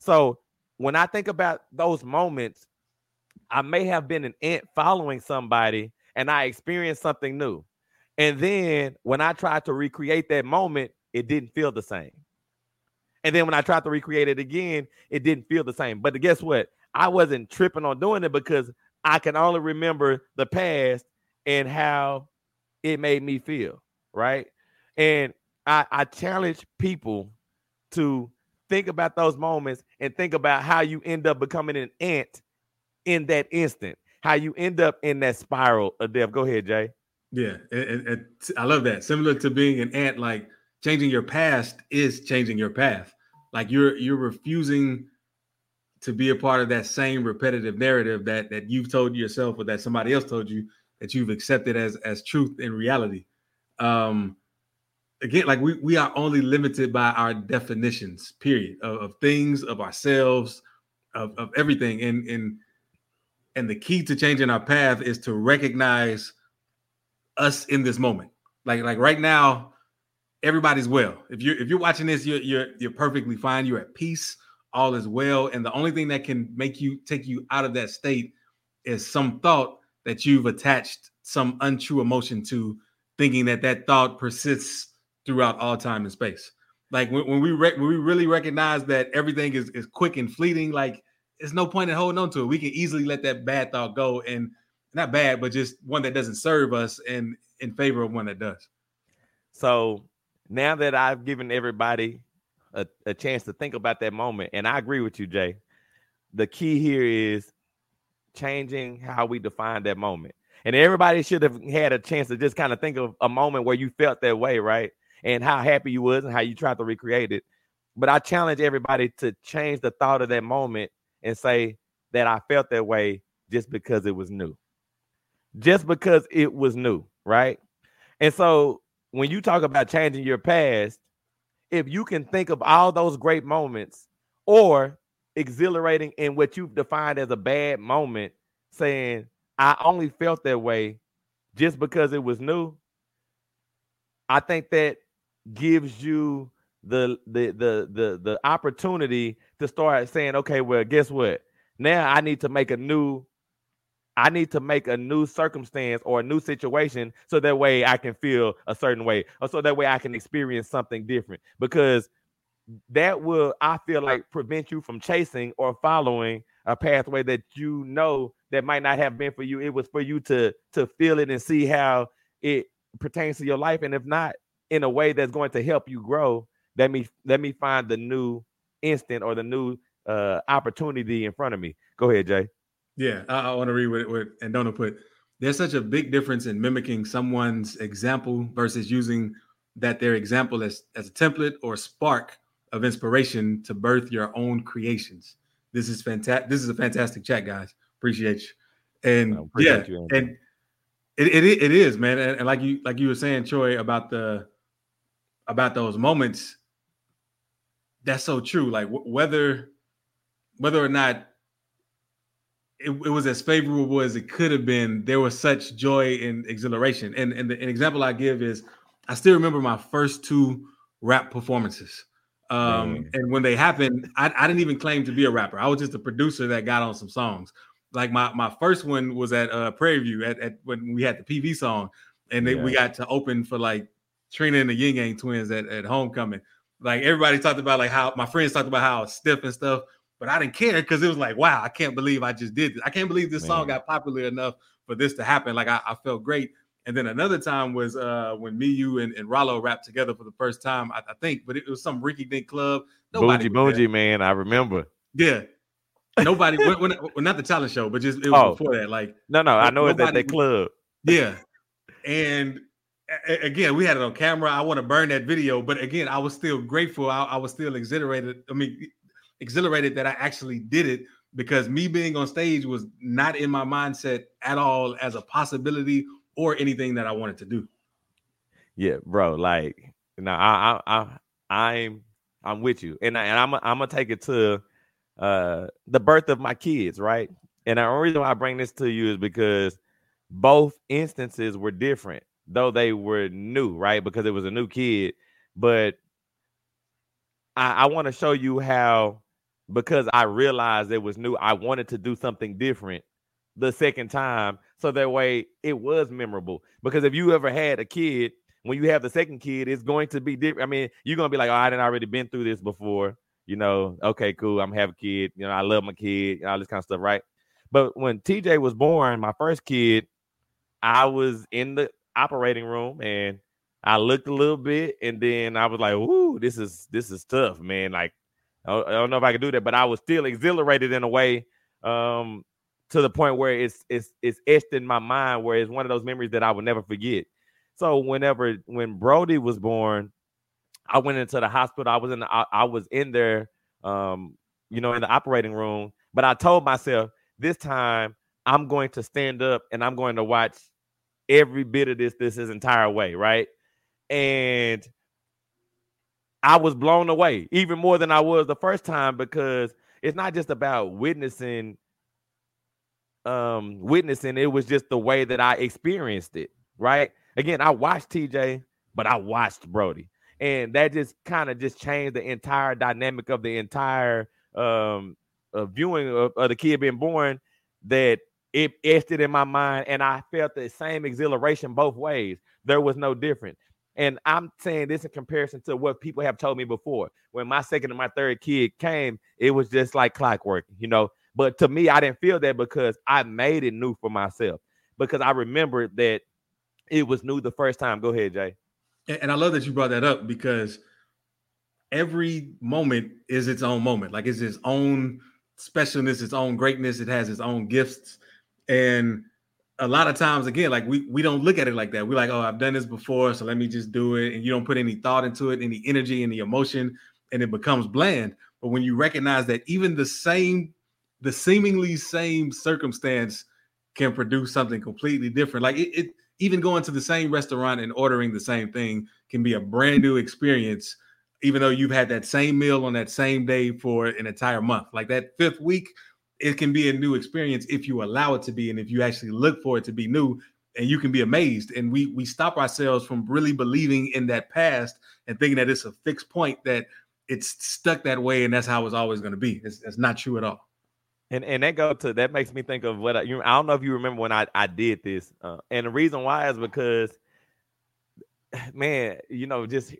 So when I think about those moments, I may have been an ant following somebody, and I experienced something new. And then when I tried to recreate that moment, it didn't feel the same. And then when I tried to recreate it again, it didn't feel the same. But guess what? I wasn't tripping on doing it because I can only remember the past and how it made me feel. Right. And I, I challenge people to think about those moments and think about how you end up becoming an ant in that instant, how you end up in that spiral of death. Go ahead, Jay. Yeah, and, and I love that. Similar to being an ant, like changing your past is changing your path. Like you're you're refusing to be a part of that same repetitive narrative that that you've told yourself or that somebody else told you that you've accepted as as truth in reality. Um again, like we we are only limited by our definitions, period, of, of things, of ourselves, of, of everything. And and and the key to changing our path is to recognize us in this moment. Like like right now, everybody's well. If you're if you're watching this, you're you're you're perfectly fine. You're at peace. All is well. And the only thing that can make you take you out of that state is some thought that you've attached some untrue emotion to, thinking that that thought persists throughout all time and space. Like when, when we re- when we really recognize that everything is is quick and fleeting, like there's no point in holding on to it. We can easily let that bad thought go and not bad, but just one that doesn't serve us and in favor of one that does. So now that I've given everybody a, a chance to think about that moment, and I agree with you, Jay, the key here is changing how we define that moment. And everybody should have had a chance to just kind of think of a moment where you felt that way, right? And how happy you was and how you tried to recreate it. But I challenge everybody to change the thought of that moment and say that I felt that way just because it was new just because it was new, right? And so when you talk about changing your past, if you can think of all those great moments or exhilarating in what you've defined as a bad moment, saying, I only felt that way just because it was new, I think that gives you the the the the the opportunity to start saying, okay, well, guess what? Now I need to make a new I need to make a new circumstance or a new situation so that way I can feel a certain way or so that way I can experience something different because that will I feel like prevent you from chasing or following a pathway that you know that might not have been for you. It was for you to to feel it and see how it pertains to your life and if not in a way that's going to help you grow, let me let me find the new instant or the new uh opportunity in front of me. Go ahead, Jay. Yeah, I, I want to read what, what Andona put. There's such a big difference in mimicking someone's example versus using that their example as, as a template or spark of inspiration to birth your own creations. This is fantastic. This is a fantastic chat, guys. Appreciate you. And appreciate yeah, you, and it, it it is, man. And, and like you like you were saying, Troy, about the about those moments. That's so true. Like w- whether whether or not it, it, was as favorable as it could have been. There was such joy and exhilaration. And, and the, an example I give is I still remember my first two rap performances. Um, and when they happened, I, I, didn't even claim to be a rapper. I was just a producer that got on some songs. Like my my first one was at uh Prairie View at, at when we had the PV song, and yeah. we got to open for like Trina and the Ying Yang twins at, at homecoming. Like everybody talked about like how my friends talked about how stiff and stuff but I didn't care because it was like, wow, I can't believe I just did this. I can't believe this Man. song got popular enough for this to happen. Like I, I, felt great. And then another time was uh, when me, you, and, and Rollo rapped together for the first time, I, I think, but it was some Ricky Dink club. Nobody Bougie Bougie, man, I remember. Yeah. Nobody, when, when, *laughs* when, not the talent show, but just it was oh. before that. Like, no, no, I know it's at that club. Yeah. And again, we had it on camera. I want to burn that video, but again, I was still grateful. I, I was still exhilarated. I mean, exhilarated that I actually did it because me being on stage was not in my mindset at all as a possibility or anything that I wanted to do. Yeah, bro. Like, no, I, I, I, I'm, I'm with you, and I, and I'm, I'm gonna take it to uh the birth of my kids, right? And the only reason why I bring this to you is because both instances were different, though they were new, right? Because it was a new kid, but I, I want to show you how because I realized it was new, I wanted to do something different the second time. So that way it was memorable. Because if you ever had a kid, when you have the second kid, it's going to be different. I mean, you're gonna be like, oh, I didn't already been through this before. You know, okay, cool. I'm have a kid. You know, I love my kid, all this kind of stuff, right? But when TJ was born, my first kid, I was in the operating room and I looked a little bit, and then I was like, "Ooh, this is this is tough, man." Like I don't know if I could do that, but I was still exhilarated in a way um, to the point where it's it's it's etched in my mind, where it's one of those memories that I will never forget. So whenever when Brody was born, I went into the hospital. I was in the, I, I was in there, um, you know, in the operating room. But I told myself this time I'm going to stand up and I'm going to watch every bit of this this his entire way, right? And I was blown away even more than I was the first time because it's not just about witnessing um witnessing it was just the way that I experienced it, right? Again, I watched TJ, but I watched Brody. And that just kind of just changed the entire dynamic of the entire um uh, viewing of, of the kid being born that it etched in my mind and I felt the same exhilaration both ways. There was no difference. And I'm saying this in comparison to what people have told me before. When my second and my third kid came, it was just like clockwork, you know. But to me, I didn't feel that because I made it new for myself. Because I remembered that it was new the first time. Go ahead, Jay. And I love that you brought that up because every moment is its own moment. Like it's its own specialness, its own greatness. It has its own gifts. And a lot of times again like we we don't look at it like that. We're like oh i've done this before so let me just do it. And you don't put any thought into it any energy any emotion and it becomes bland. But when you recognize that even the same the seemingly same circumstance can produce something completely different like it, it even going to the same restaurant and ordering the same thing can be a brand new experience even though you've had that same meal on that same day for an entire month. Like that fifth week it can be a new experience if you allow it to be and if you actually look for it to be new and you can be amazed. And we we stop ourselves from really believing in that past and thinking that it's a fixed point that it's stuck that way and that's how it's always going to be. It's, it's not true at all. And and that go to that makes me think of what I, you, I don't know if you remember when I I did this, uh, and the reason why is because, *sighs* man, you know, just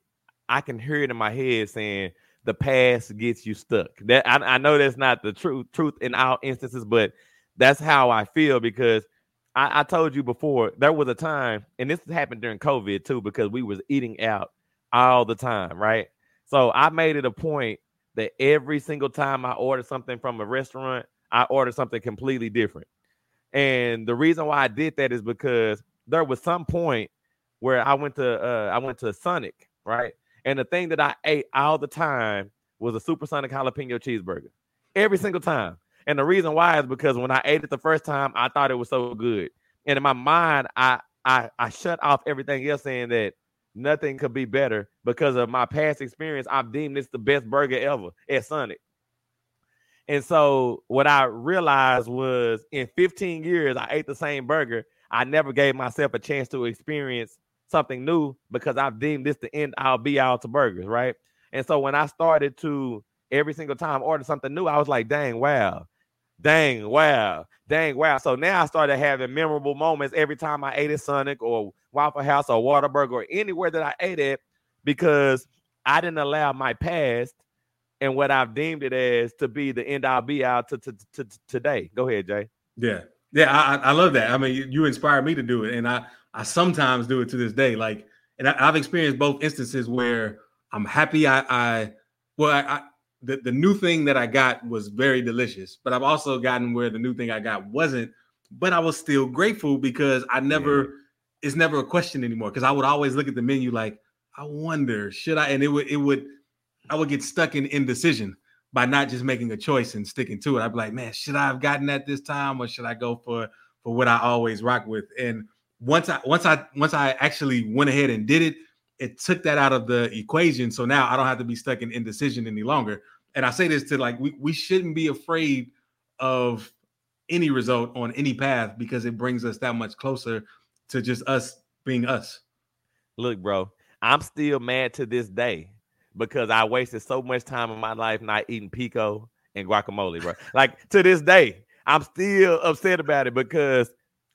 I can hear it in my head saying, the past gets you stuck. That I, I know that's not the truth truth in all instances, but that's how I feel because I, I, told you before there was a time, and this happened during COVID too, because we was eating out all the time, right? So I made it a point that every single time I ordered something from a restaurant, I ordered something completely different. And the reason why I did that is because there was some point where I went to uh, I went to Sonic, right? And the thing that I ate all the time was a supersonic jalapeno cheeseburger. Every single time. And the reason why is because when I ate it the first time, I thought it was so good. And in my mind, I I I shut off everything else saying that nothing could be better because of my past experience. I've deemed this the best burger ever at Sonic. And so what I realized was in 15 years, I ate the same burger. I never gave myself a chance to experience something new because I've deemed this the end I'll be out to burgers, right? And so when I started to every single time order something new, I was like, dang, wow, dang, wow, dang, wow. So now I started having memorable moments every time I ate at Sonic or Waffle House or Whataburger or anywhere that I ate at because I didn't allow my past and what I've deemed it as to be the end I'll be out to, to, to, to today. Go ahead, Jay. Yeah. Yeah, I, I love that. I mean, you, you inspired me to do it. And I I sometimes do it to this day. Like, and I, have experienced both instances where I'm happy. I, I well, I, I the, the new thing that I got was very delicious, but I've also gotten where the new thing I got wasn't, but I was still grateful because I never, yeah. it's never a question anymore. Cause I would always look at the menu like, I wonder, should I? And it would, it would, I would get stuck in indecision by not just making a choice and sticking to it. I'd be like, man, should I have gotten that this time or should I go for, for what I always rock with? And once I, once I, once I actually went ahead and did it, it took that out of the equation. So now I don't have to be stuck in indecision any longer and I say this to like we, we shouldn't be afraid of any result on any path because it brings us that much closer to just us being us. Look, bro, I'm still mad to this day because I wasted so much time in my life not eating pico and guacamole, bro. like to this day, I'm still upset about it because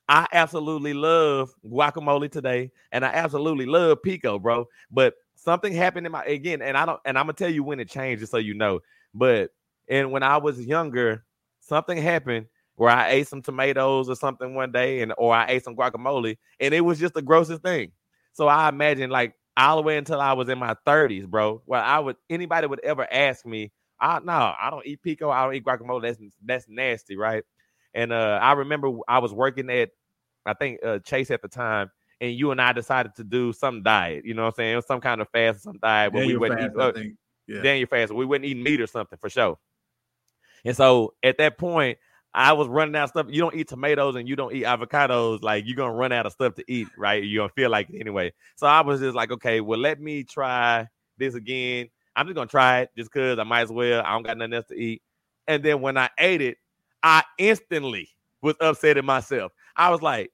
I absolutely love guacamole today and I absolutely love pico, bro. But something happened in my again, and I don't, and I'm gonna tell you when it changed, just so you know. But and when I was younger, something happened where I ate some tomatoes or something one day, and or I ate some guacamole, and it was just the grossest thing. So I imagine like all the way until I was in my 30s, bro. Well, I would anybody would ever ask me, I no, I don't eat pico, I don't eat guacamole. That's that's nasty, right? And uh I remember I was working at I think uh, Chase at the time, and you and I decided to do some diet. You know what I'm saying? Some kind of fast, some diet But we wouldn't fast, eat. Uh, yeah. Daniel fast. We wouldn't eat meat or something for sure. And so at that point, I was running out of stuff. You don't eat tomatoes and you don't eat avocados. Like you're gonna run out of stuff to eat, right? You're gonna feel like it anyway. So I was just like, okay, well, let me try this again. I'm just gonna try it just because I might as well. I don't got nothing else to eat. And then when I ate it, I instantly was upset at myself. I was like,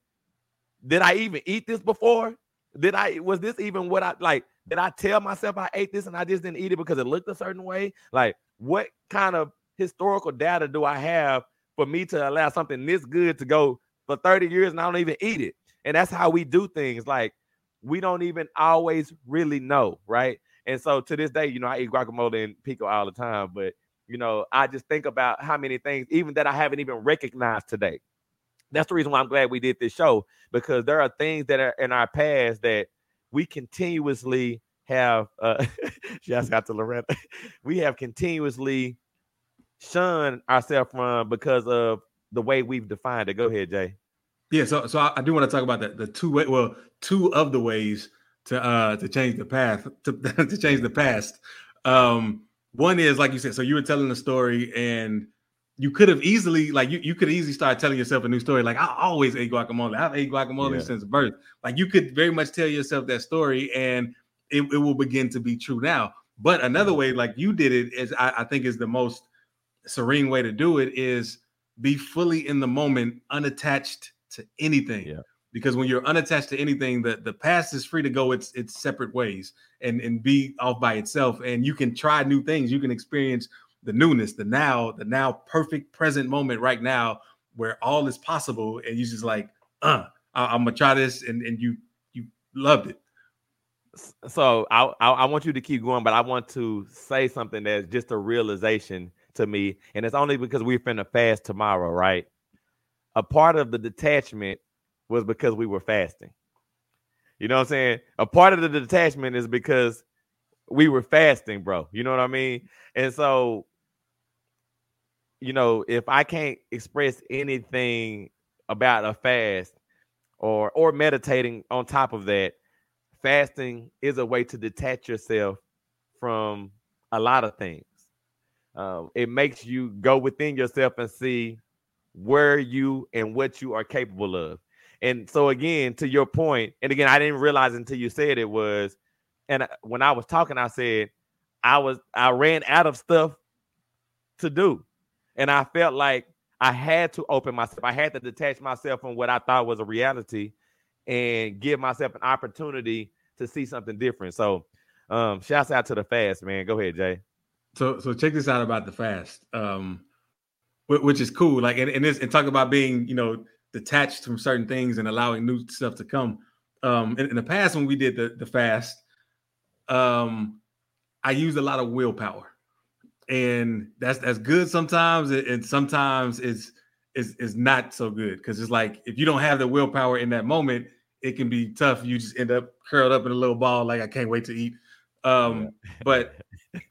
did I even eat this before? Did I was this even what I like? Did I tell myself I ate this and I just didn't eat it because it looked a certain way? Like, what kind of historical data do I have for me to allow something this good to go for 30 years and I don't even eat it? And that's how we do things. Like, we don't even always really know, right? And so to this day, you know, I eat guacamole and pico all the time, but you know, I just think about how many things, even that I haven't even recognized today that's the reason why I'm glad we did this show because there are things that are in our past that we continuously have uh *laughs* just got to Loretta. *laughs* we have continuously shunned ourselves from because of the way we've defined it. Go ahead, Jay. Yeah, so so I, do want to talk about the, the two way well, two of the ways to uh to change the path *laughs* to, to change the past. Um one is like you said, so you were telling the story and you could have easily like you, you could easily start telling yourself a new story. Like I always ate guacamole. I've ate guacamole yeah. since birth. Like you could very much tell yourself that story and it, it will begin to be true now. But another way, like you did it, is I, I think is the most serene way to do it is be fully in the moment, unattached to anything. Yeah. Because when you're unattached to anything, the, the past is free to go its its separate ways and, and be off by itself. And you can try new things. You can experience the newness, the now, the now perfect present moment right now where all is possible, and you just like, uh, I, am gonna try this, and and you you loved it. So I, I I want you to keep going, but I want to say something that's just a realization to me, and it's only because we're finna fast tomorrow, right? A part of the detachment was because we were fasting. You know what I'm saying? A part of the detachment is because we were fasting, bro. You know what I mean? And so you know, if I can't express anything about a fast or or meditating on top of that, fasting is a way to detach yourself from a lot of things. Um, it makes you go within yourself and see where you and what you are capable of. And so again, to your point, and again, I didn't realize until you said it was, and when I was talking, I said I was I ran out of stuff to do. And I felt like I had to open myself. I had to detach myself from what I thought was a reality and give myself an opportunity to see something different. So, um, shouts out to the fast, man. Go ahead, Jay. So, so check this out about the fast, um, which is cool. Like, and, and this, and talk about being, you know, detached from certain things and allowing new stuff to come. Um, in, in the past, when we did the the fast, um, I used a lot of willpower and that's that's good sometimes, and sometimes it's is is not so good because it's like if you don't have the willpower in that moment, it can be tough. You just end up curled up in a little ball, like I can't wait to eat. Um, but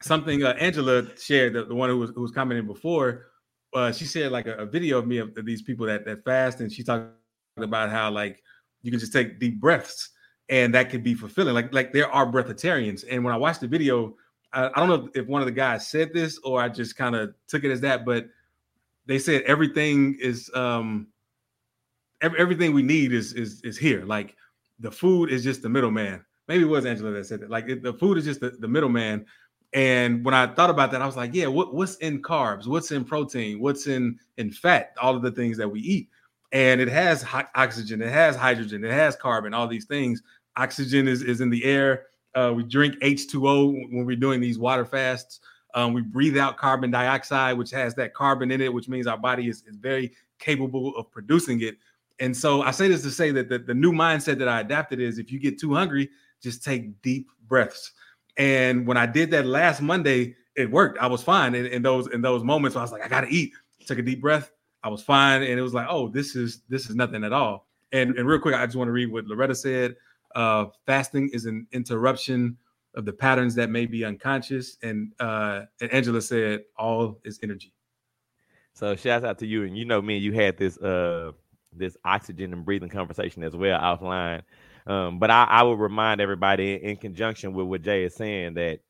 something uh, Angela shared, the, the one who was who was commenting before, uh, she shared like a, a video of me of, of, these people that that fast, and she talked about how like you can just take deep breaths, and that could be fulfilling. Like like there are breatharians, and when I watched the video, I, I don't know if one of the guys said this or I just kind of took it as that, but they said everything is um every, everything we need is is is here. Like the food is just the middleman. Maybe it was Angela that said that. Like it, the food is just the, the middleman. And when I thought about that, I was like, yeah, what, what's in carbs? What's in protein? What's in in fat? All of the things that we eat. And it has oxygen, it has hydrogen, it has carbon, all these things. Oxygen is, is in the air. Uh, we drink H2O when we're doing these water fasts. Um, we breathe out carbon dioxide, which has that carbon in it, which means our body is, is very capable of producing it. And so I say this to say that the, the new mindset that I adapted is if you get too hungry, just take deep breaths. And when I did that last Monday, it worked. I was fine in, in those in those moments. I was like, I gotta eat. Took a deep breath. I was fine, and it was like, oh, this is this is nothing at all. And and real quick, I just want to read what Loretta said. Uh, fasting is an interruption of the patterns that may be unconscious. And uh, and Angela said, all is energy. So shouts out to you. And you know me, you had this uh this oxygen and breathing conversation as well offline. Um, but I, I would remind everybody in, conjunction with what Jay is saying that,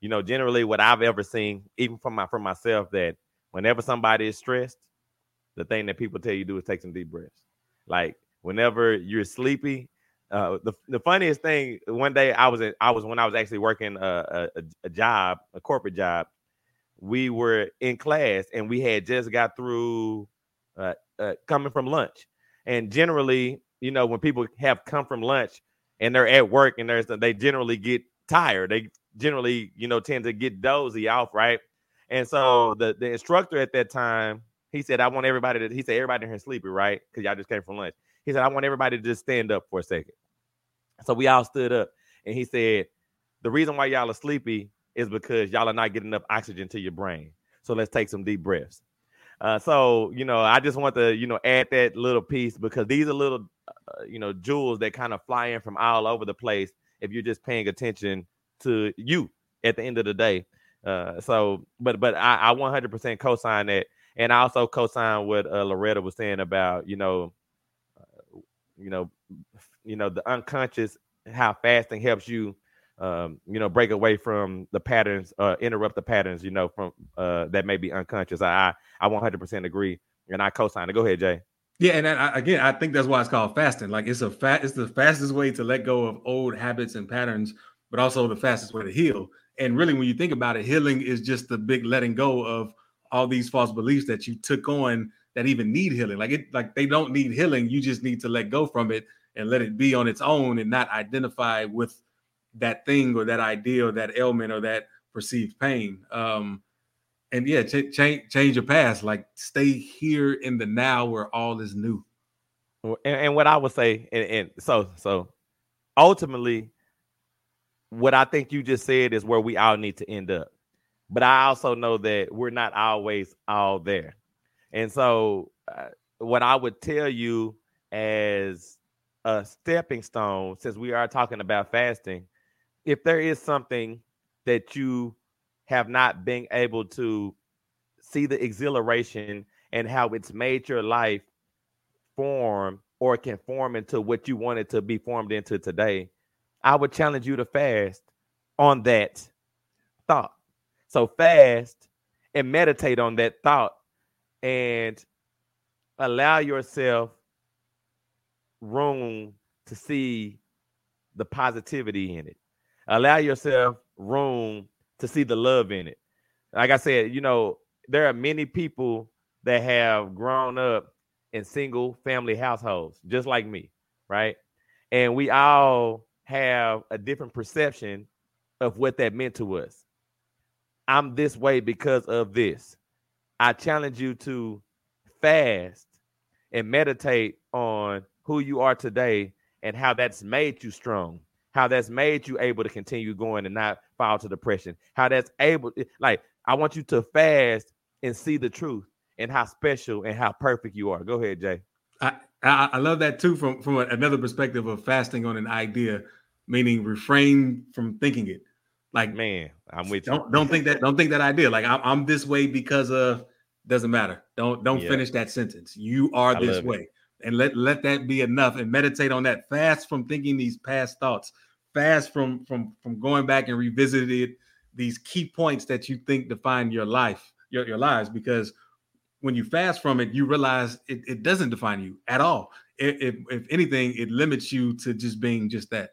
you know, generally what I've ever seen, even from my from myself, that whenever somebody is stressed, the thing that people tell you to do is take some deep breaths. Like whenever you're sleepy, uh, the the funniest thing one day I was in, I was when I was actually working a, a, a job, a corporate job. We were in class and we had just got through uh, uh, coming from lunch, and generally, you know, when people have come from lunch and they're at work and there's they generally get tired. They generally, you know, tend to get dozy off, right? And so the the instructor at that time, he said, I want everybody to he said, everybody in here sleepy, right? Because y'all just came from lunch. He said, I want everybody to just stand up for a second. So we all stood up and he said, The reason why y'all are sleepy is because y'all are not getting enough oxygen to your brain. So let's take some deep breaths. Uh, so you know, I just want to you know add that little piece because these are little uh, you know jewels that kind of fly in from all over the place if you're just paying attention to you at the end of the day. Uh, so, but but I, I 100% co-sign that, and I also co-sign what uh, Loretta was saying about you know, you know, you know the unconscious how fasting helps you um, you know, break away from the patterns, uh, interrupt the patterns, you know, from uh, that may be unconscious. I I 100% agree, and I co-sign it. Go ahead, Jay. Yeah, and I, again, I think that's why it's called fasting. Like it's a fat, it's the fastest way to let go of old habits and patterns, but also the fastest way to heal. And really, when you think about it, healing is just the big letting go of all these false beliefs that you took on that even need healing. Like it, like they don't need healing. You just need to let go from it and let it be on its own and not identify with that thing or that idea or that ailment or that perceived pain. Um, and yeah, ch- change change your past. Like stay here in the now where all is new. And, and what I would say, and, and so so ultimately, what I think you just said is where we all need to end up. But I also know that we're not always all there. And so, uh, what I would tell you as a stepping stone, since we are talking about fasting, if there is something that you have not been able to see the exhilaration and how it's made your life form or can form into what you wanted to be formed into today, I would challenge you to fast on that thought. So fast and meditate on that thought and allow yourself room to see the positivity in it allow yourself room to see the love in it. Like I said, you know, there are many people that have grown up in single family households, just like me, right? And we all have a different perception of what that meant to us. I'm this way because of this. I challenge you to fast and meditate on who you are today and how that's made you strong how that's made you able to continue going and not fall to depression. How that's able, like, I want you to fast and see the truth and how special and how perfect you are. Go ahead, Jay. I, I, I love that too from from another perspective of fasting on an idea, meaning refrain from thinking it. Like Man, I'm with you. don't don't think that don't think that idea. Like I'm, I'm this way because of doesn't matter. Don't don't Yeah. finish that sentence. You are I this way. it. And let let that be enough. And meditate on that. Fast from thinking these past thoughts. Fast from from from going back and revisiting these key points that you think define your life, your your lives. Because when you fast from it, you realize it, it doesn't define you at all. If, if if anything, it limits you to just being just that.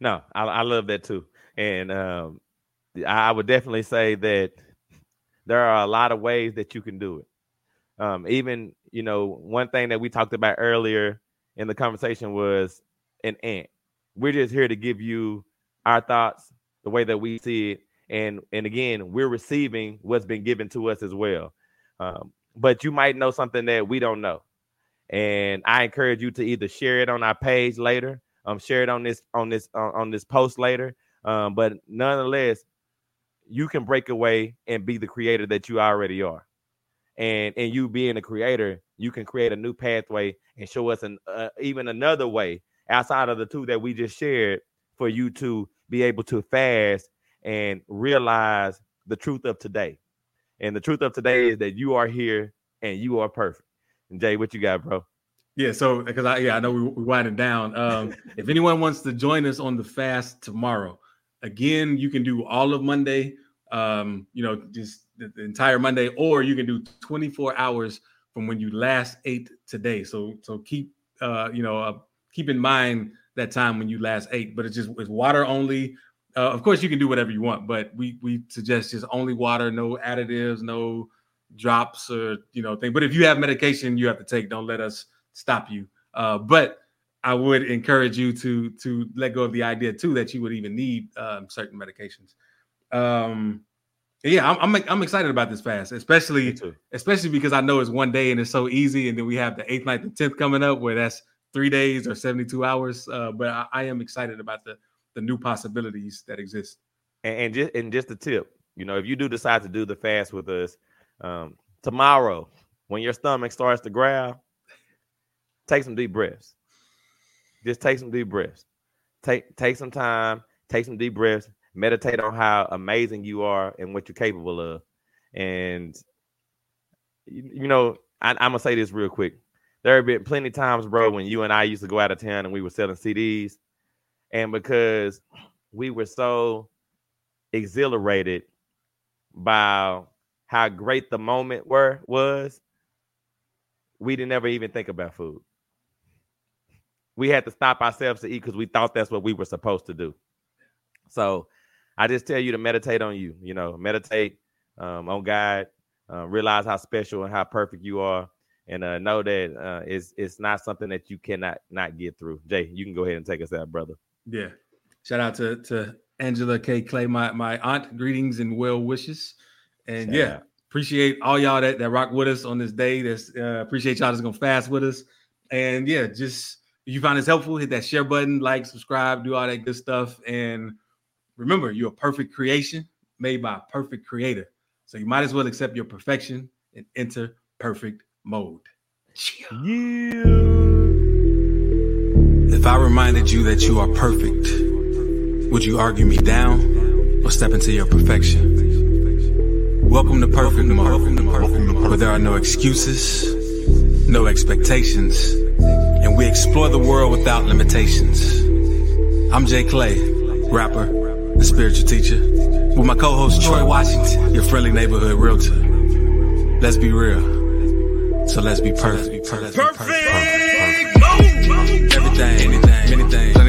No, I, I love that too. And um, I would definitely say that there are a lot of ways that you can do it. Um, even, you know, one thing that we talked about earlier in the conversation was an ant. We're just here to give you our thoughts, the way that we see it. And and again, we're receiving what's been given to us as well. Um, but you might know something that we don't know. And I encourage you to either share it on our page later, um, share it on this on this on, on this post later. Um, but nonetheless, you can break away and be the creator that you already are. And and you being a creator, you can create a new pathway and show us an uh, even another way outside of the two that we just shared for you to be able to fast and realize the truth of today. And the truth of today is that you are here and you are perfect. And Jay, what you got, bro? Yeah, so because I yeah I know we we winding down. Um, if anyone wants to join us on the fast tomorrow, again you can do all of Monday. Um, you know, just the, the entire Monday, or you can do 24 hours from when you last ate today. So so keep uh you know uh, keep in mind that time when you last ate. But it's just it's water only. Uh, of course, you can do whatever you want, but we we suggest just only water, no additives, no drops or you know thing. But if you have medication you have to take, don't let us stop you. Uh, but I would encourage you to to let go of the idea too that you would even need um, certain medications. Um, yeah, I'm, I'm I'm excited about this fast, especially especially because I know it's one day and it's so easy, and then we have the eighth, ninth, and tenth coming up where that's three days or 72 hours. Uh, but I, I am excited about the the new possibilities that exist. and, and just and just a tip, you know, if you do decide to do the fast with us um, tomorrow, when your stomach starts to growl, take some deep breaths. Just take some deep breaths. Take take some time. Take some deep breaths. Meditate on how amazing you are and what you're capable of. And you, you know, I, I'm gonna say this real quick. There have been plenty of times, bro, when you and I used to go out of town and we were selling CDs, and because we were so exhilarated by how great the moment were was we didn't ever even think about food we had to stop ourselves to eat because we thought that's what we were supposed to do so i just tell you to meditate on you you know meditate um, on god uh, realize how special and how perfect you are and uh, know that uh, it's, it's not something that you cannot not get through jay you can go ahead and take us out brother Yeah. Shout out to to Angela K. Clay, my my aunt. Greetings and well wishes. And Shout yeah, out. appreciate all y'all that, that rock with us on this day. That's uh, appreciate y'all that's gonna fast with us. And yeah, just if you find this helpful, hit that share button, like, subscribe, do all that good stuff. And remember, you're a perfect creation made by a perfect creator. So you might as well accept your perfection and enter perfect mode. If I reminded you that you are perfect, would you argue me down or step into your perfection? Welcome to perfect mode, where there are no excuses, no expectations, and we explore the world without limitations. I'm Jay Clay, rapper and spiritual teacher, with my co-host Troy Washington, your friendly neighborhood realtor. Let's be real, so let's be perfect. Perfect. Perfect mode. Everything, anything, anything.